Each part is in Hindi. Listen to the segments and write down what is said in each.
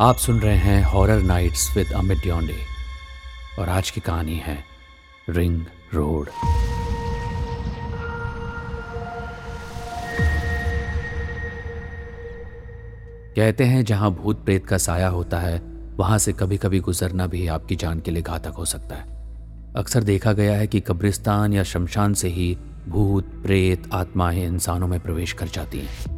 आप सुन रहे हैं horror nights with Amit Diyonde और आज की कहानी है रिंग रोड कहते हैं जहाँ भूत प्रेत का साया होता है, वहाँ से कभी कभी गुजरना भी आपकी जान के लिए घातक हो सकता है। अक्सर देखा गया है कि कब्रिस्तान या शमशान से ही भूत, प्रेत, आत्माएँ इंसानों में प्रवेश कर जाती हैं।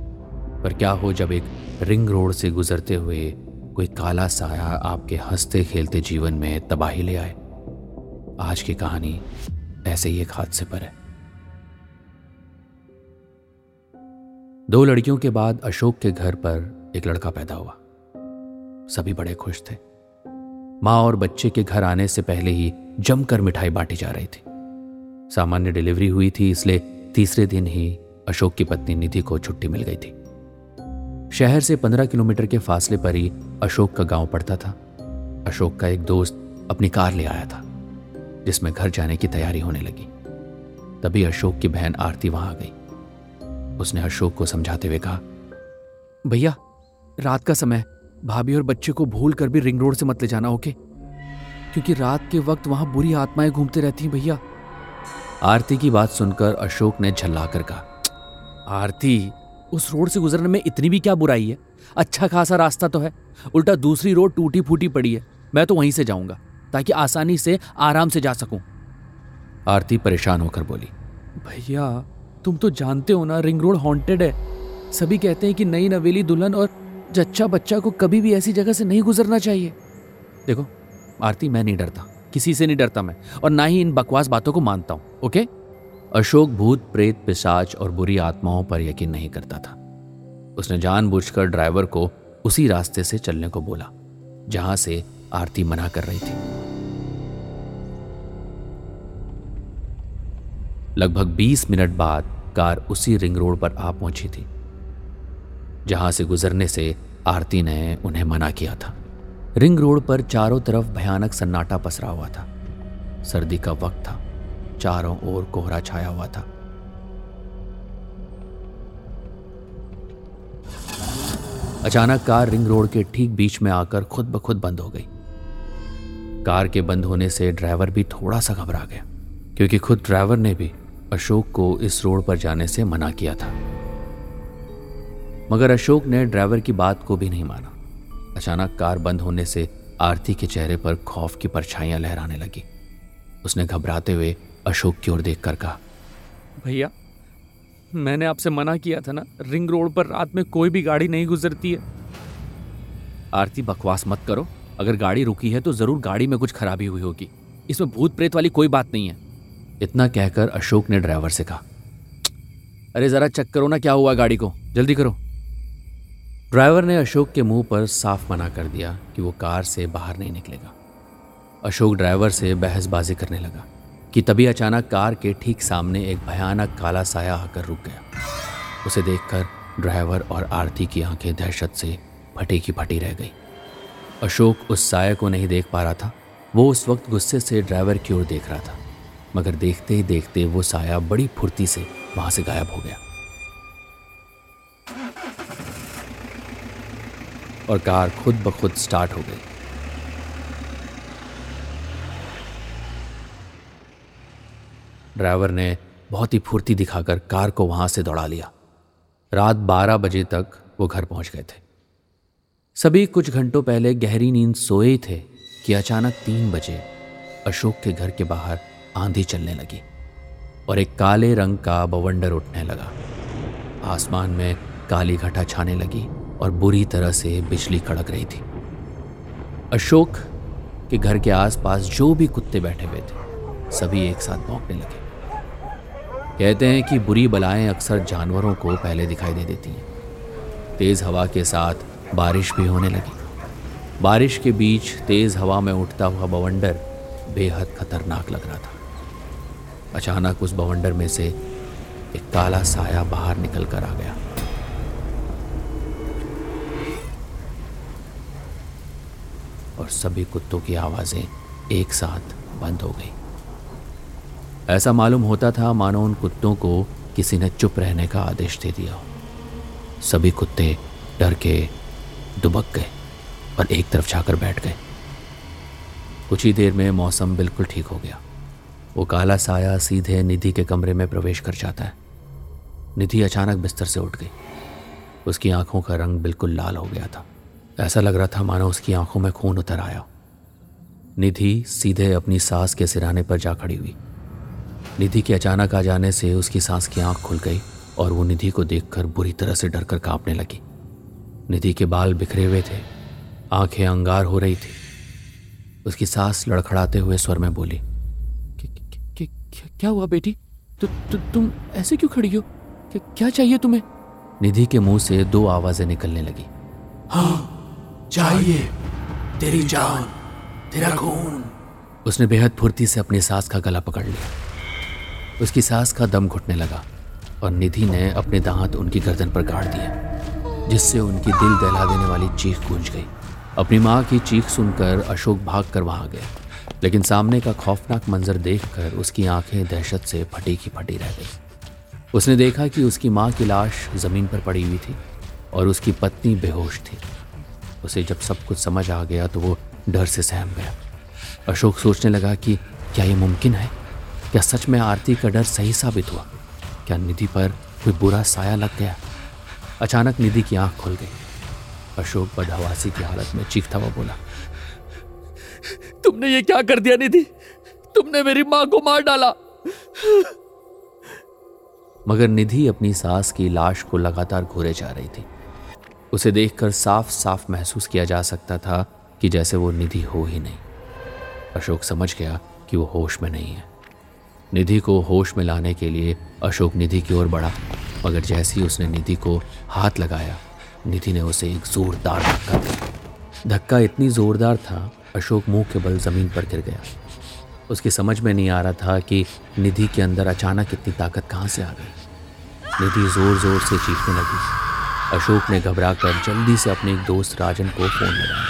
पर क्या हो जब एक रिंग रोड से गुजरते हुए कोई काला साया आपके हँसते खेलते जीवन में तबाही ले आए। आज की कहानी ऐसे ही एक हादसे पर है। दो लड़कियों के बाद अशोक के घर पर एक लड़का पैदा हुआ। सभी बड़े खुश थे। माँ और बच्चे के घर आने से पहले ही जमकर मिठाई बांटी जा रही थी। सामान्य डिलीवरी हुई थी, इसलिए तीसरे दिन ही अशोक की पत्नी निधि को छुट्टी मिल गई थी। शहर से पंद्रह किलोमीटर के फासले पर ही अशोक का गाँव पड़ता था। अशोक का एक दोस्त अपनी कार ले आया था, जिसमें घर जाने की तैयारी होने लगी। तभी अशोक की बहन आरती वहाँ आ गई। उसने अशोक को समझाते हुए कहा, भैया, रात का समय, भाभी और बच्चे को भूल कर भी रिंग रोड से मत ले जाना, ओके? क्योंकि रात के वक्त वहाँ बुरी आत्माएँ घूमते रहती हैं, भैया। आरती की बात सुनकर अशोक ने झल्लाकर कहा, आरती उस रोड से गुजरने में इतनी भी क्या बुराई है? अच्छा खासा रास्ता तो है। उल्टा दूसरी रोड टूटी फूटी पड़ी है। मैं तो वहीं से जाऊँगा, ताकि आसानी से आराम से जा सकूँ। आरती परेशान होकर बोली, भैया, तुम तो जानते हो ना, रिंग रोड हॉन्टेड है। सभी कहते हैं कि नई नवेली दुल्हन और जच्चा बच्चा को कभी भी ऐसी जगह से नहीं गुजरना चाहिए। देखो, आरती, मैं नहीं डरता। किसी से नहीं डरता मैं, और ना ही इन बकवास बातों को मानता हूँ, ओके? अशोक भूत, प्रेत पिशाच और बुरी आत्माओं पर यकीन नहीं करता था। उसने जानबूझकर ड्राइवर को उसी रास्ते से चलने को बोला, जहाँ से आरती मना कर रही थी। लगभग 20 मिनट बाद कार उसी रिंग रोड पर आ पहुँची थी, जहाँ से गुजरने से आरती ने उन्हें मना किया था। रिंग रोड पर चारों तरफ़ भयानक सन्नाटा पसरा हुआ था। सर्दी का वक्त था। चारों ओर कोहरा छाया हुआ था। अचानक कार रिंग रोड के ठीक बीच में आकर खुद ब खुद बंद हो गई। कार के बंद होने से ड्राइवर भी थोड़ा सा घबरा गया, क्योंकि खुद ड्राइवर ने भी अशोक को इस रोड पर जाने से मना किया था। मगर अशोक ने ड्राइवर की बात को भी नहीं माना। अचानक कार बंद होने से आरती के चेहरे पर खौफ की परछाइयाँ लहराने लगी। उसने घबराते हुए अशोक की ओर देखकर कहा भैया मैंने आपसे मना किया था ना रिंग रोड पर रात में कोई भी गाड़ी नहीं गुजरती है। आरती बकवास मत करो। अगर गाड़ी रुकी है तो ज़रूर गाड़ी में कुछ खराबी हुई होगी। इसमें भूत प्रेत वाली कोई बात नहीं है। इतना कहकर अशोक ने ड्राइवर से कहा अरे जरा चेक करो ना क्या हुआ गाड़ी को। जल्दी करो। ड्राइवर ने अशोक के मुँह पर साफ़ मना कर दिया कि वो कार से बाहर नहीं निकलेगा। अशोक ड्राइवर से बहसबाजी करने लगा। कि तभी अचानक कार के ठीक सामने एक भयानक काला साया आकर रुक गया। उसे देखकर ड्राइवर और आरती की आँखें दहशत से फटी की फटी रह गई। अशोक उस साया को नहीं देख पा रहा था। वो उस वक्त गुस्से से ड्राइवर की ओर देख रहा था। मगर देखते ही देखते वो साया बड़ी फुर्ती से वहाँ से गायब हो गया। और कार खुद ब खुद स्टार्ट हो गई। ड्राइवर ने बहुत ही फुर्ती दिखाकर कार को वहाँ से दौड़ा लिया। रात बारह बजे तक वो घर पहुँच गए थे। सभी कुछ घंटों पहले गहरी नींद सोए थे कि अचानक तीन बजे अशोक के घर के बाहर आंधी चलने लगी और एक काले रंग का बवंडर उठने लगा। आसमान में काली घटा छाने लगी और बुरी तरह से बिजली कड़क रही थी। अशोक के घर के आसपास जो भी कुत्ते बैठे हुए थे, सभी एक साथ भौंकने लगे। कहते हैं कि बुरी बलाएँ अक्सर जानवरों को पहले दिखाई दे देती हैं। तेज़ हवा के साथ बारिश भी होने लगी। बारिश के बीच तेज़ हवा में उठता हुआ बवंडर बेहद खतरनाक लग रहा था। अचानक उस बवंडर में से एक काला साया बाहर निकल कर आ गया। और सभी कुत्तों की आवाज़ें एक साथ बंद हो गई। ऐसा मालूम होता था मानो उन कुत्तों को किसी ने चुप रहने का आदेश दे दिया हो। सभी कुत्ते डर के दुबक गए और एक तरफ़ जाकर बैठ गए। कुछ ही देर में मौसम बिल्कुल ठीक हो गया। वो काला साया सीधे निधि के कमरे में प्रवेश कर जाता है। निधि अचानक बिस्तर से उठ गई। उसकी आँखों का रंग बिल्कुल लाल हो गया था। ऐसा लग रहा था मानो उसकी आँखों में खून उतर आया निधि सीधे अपनी सास के सिराने पर जा खड़ी हुई। निधि के अचानक आ जाने से उसकी सांस की आँख खुल गई और वो निधि को देखकर बुरी तरह से डरकर कांपने लगी। निधि के बाल बिखरे हुए थे। आँखें अंगार हो रही थी। उसकी सांस लड़खड़ाते हुए स्वर में बोली क्या हुआ बेटी? तु, तु, तुम ऐसे क्यों खड़ी हो? क्या चाहिए तुम्हें? निधि के मुँह से दो आवाज़ें निकलने लगी। हाँ चाहिए तेरी जान तेरा खून। उसने बेहद फुर्ती से अपनी सास का गला पकड़ लिया। उसकी सास का दम घुटने लगा और निधि ने अपने दांत उनकी गर्दन पर गाड़ दिए, जिससे उनकी दिल दहला देने वाली चीख गूंज गई। अपनी माँ की चीख सुनकर अशोक भाग कर वहाँ गए, लेकिन सामने का खौफनाक मंजर देखकर उसकी आँखें दहशत से फटी की फटी रह गई। उसने देखा कि उसकी माँ की लाश ज़मीन पर पड़ी हुई थी और उसकी पत्नी बेहोश थी। उसे जब सब कुछ समझ आ गया तो वो डर से सहम गया। अशोक सोचने लगा कि क्या ये मुमकिन है? क्या सच में आरती का डर सही साबित हुआ? क्या निधि पर कोई बुरा साया लग गया? अचानक निधि की आँख खुल गई। अशोक बदहवासी की हालत में चीखता हुआ बोला, तुमने ये क्या कर दिया निधि? तुमने मेरी माँ को मार डाला। मगर निधि अपनी सास की लाश को लगातार घूरे जा रही थी। उसे देखकर साफ़ साफ़ महसूस किया जा सकता था कि जैसे वो निधि हो ही नहीं। अशोक समझ गया कि वो होश में नहीं है। निधि को होश में लाने के लिए अशोक निधि की ओर बढ़ा, मगर जैसे ही उसने निधि को हाथ लगाया, निधि ने उसे एक जोरदार धक्का दिया। धक्का इतनी जोरदार था, अशोक मुँह के बल ज़मीन पर गिर गया। उसकी समझ में नहीं आ रहा था कि निधि के अंदर अचानक इतनी ताकत कहाँ से आ गई। निधि ज़ोर ज़ोर से चीखने लगी। अशोक ने घबरा कर जल्दी से अपने एक दोस्त राजन को फ़ोन लगाया,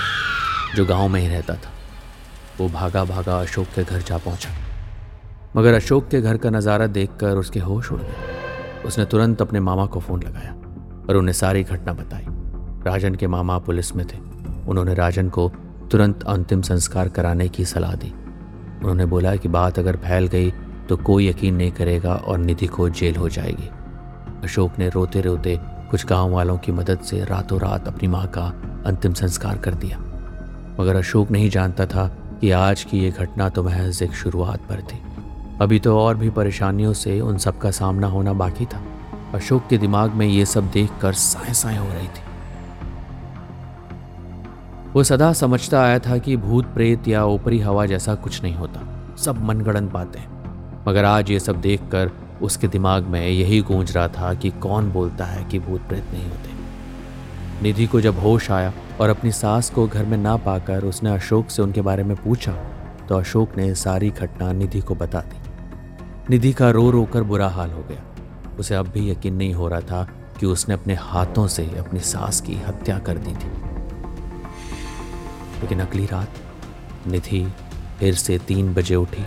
जो गाँव में ही रहता था। वो भागा भागा अशोक के घर जा पहुँचा। मगर अशोक के घर का नज़ारा देखकर उसके होश उड़ गए। उसने तुरंत अपने मामा को फ़ोन लगाया और उन्हें सारी घटना बताई। राजन के मामा पुलिस में थे। उन्होंने राजन को तुरंत अंतिम संस्कार कराने की सलाह दी। उन्होंने बोला कि बात अगर फैल गई तो कोई यकीन नहीं करेगा और निधि को जेल हो जाएगी। अशोक ने रोते रोते कुछ गाँव वालों की मदद से रातों रात अपनी माँ का अंतिम संस्कार कर दिया। मगर अशोक नहीं जानता था कि आज की ये घटना तो महज एक शुरुआत पर थी। अभी तो और भी परेशानियों से उन सब का सामना होना बाकी था। अशोक के दिमाग में ये सब देख कर साए साए हो रही थी। वो सदा समझता आया था कि भूत प्रेत या ऊपरी हवा जैसा कुछ नहीं होता। सब मनगढ़ंत बातें। मगर आज ये सब देखकर उसके दिमाग में यही गूंज रहा था कि कौन बोलता है कि भूत प्रेत नहीं होते। निधि को जब होश आया और अपनी सास को घर में ना पाकर उसने अशोक से उनके बारे में पूछा तो अशोक ने सारी घटना निधि को बता दी। निधि का रो रो कर बुरा हाल हो गया। उसे अब भी यकीन नहीं हो रहा था कि उसने अपने हाथों से अपनी सास की हत्या कर दी थी। लेकिन अगली रात निधि फिर से तीन बजे उठी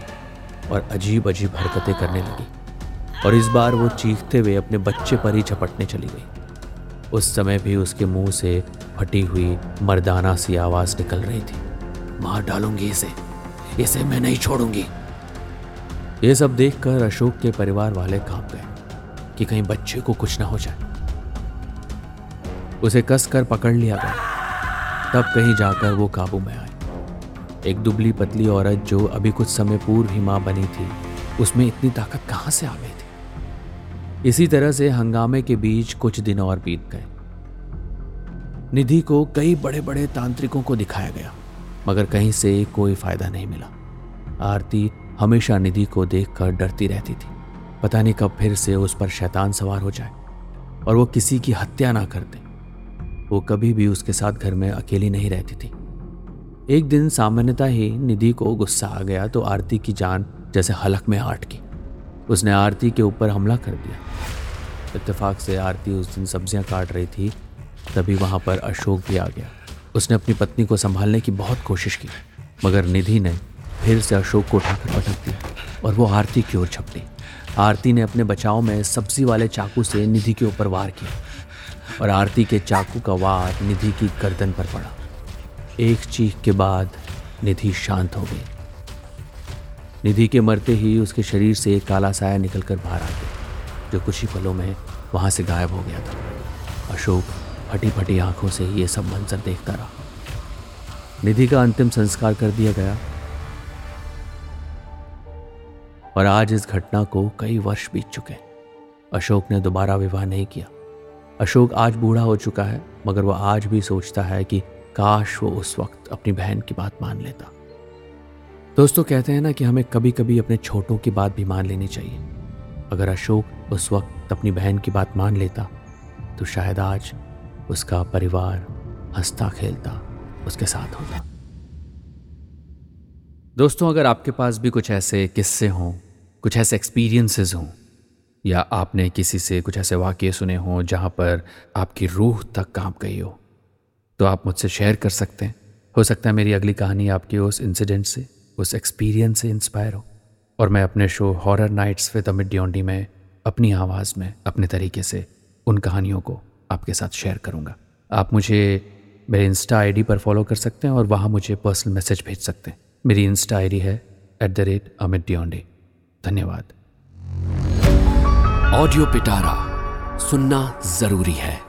और अजीब अजीब हरकतें करने लगी। और इस बार वो चीखते हुए अपने बच्चे पर ही झपटने चली गई। उस समय भी उसके मुँह से फटी हुई मर्दाना सी आवाज़ निकल रही थी। मार डालूँगी इसे। इसे मैं नहीं छोड़ूँगी। ये सब देखकर अशोक के परिवार वाले काँप गए कि कहीं बच्चे को कुछ ना हो जाए। उसे कस कर पकड़ लिया गया। तब कहीं जाकर वो काबू में आए। एक दुबली पतली औरत जो अभी कुछ समय पूर्व ही माँ बनी थी, उसमें इतनी ताकत कहाँ से आ गई थी? इसी तरह से हंगामे के बीच कुछ दिन और बीत गए। निधि को कई बड़े बड़े तांत्रिकों को दिखाया गया, मगर कहीं से कोई फ़ायदा नहीं मिला। आरती हमेशा निधि को देखकर डरती रहती थी। पता नहीं कब फिर से उस पर शैतान सवार हो जाए और वो किसी की हत्या ना कर दे। वो कभी भी उसके साथ घर में अकेली नहीं रहती थी। एक दिन सामान्यता ही निधि को गुस्सा आ गया तो आरती की जान जैसे हलक में आट की। उसने आरती के ऊपर हमला कर दिया। इत्तेफाक से आरती उस दिन सब्ज़ियाँ काट रही थी, तभी वहाँ पर अशोक भी आ गया। उसने अपनी पत्नी को संभालने की बहुत कोशिश की, मगर निधि ने फिर से अशोक को उठाकर पटक दिया और वो आरती की ओर छपटी आरती ने अपने बचाव में सब्ज़ी वाले चाकू से निधि के ऊपर वार किया और आरती के चाकू का वार निधि की गर्दन पर पड़ा। एक चीख के बाद निधि शांत हो गई। निधि के मरते ही उसके शरीर से एक काला साया निकलकर बाहर आ गया, जो कुछ ही पलों में वहाँ से गायब हो गया था। अशोक फटी फटी आँखों से ये सब मंजर देखता रहा। निधि का अंतिम संस्कार कर दिया गया और आज इस घटना को कई वर्ष बीत चुके हैं। अशोक ने दोबारा विवाह नहीं किया। अशोक आज बूढ़ा हो चुका है, मगर वह आज भी सोचता है कि काश वो उस वक्त अपनी बहन की बात मान लेता। दोस्तों, कहते हैं ना कि हमें कभी कभी अपने छोटों की बात भी मान लेनी चाहिए। अगर अशोक उस वक्त अपनी बहन की बात मान लेता तो शायद आज उसका परिवार हंसता खेलता उसके साथ होता। दोस्तों, अगर आपके पास भी कुछ ऐसे किस्से हों, कुछ ऐसे एक्सपीरियंसेस हों, या आपने किसी से कुछ ऐसे वाक्य सुने हों जहाँ पर आपकी रूह तक काँप गई हो तो आप मुझसे शेयर कर सकते हैं। हो सकता है मेरी अगली कहानी आपके उस इंसिडेंट से, उस एक्सपीरियंस से इंस्पायर हो, और मैं अपने show horror nights with Amit Diyonde में, अपनी आवाज़ में, अपने तरीके से उन कहानियों को आपके साथ शेयर करूँगा। आप मुझे मेरे इंस्टा आईडी पर फॉलो कर सकते हैं और वहाँ मुझे पर्सनल मैसेज भेज सकते हैं। मेरी इंस्टा आईडी है at the rate Amit Diyonde धन्यवाद ऑडियो पिटारा सुनना ज़रूरी है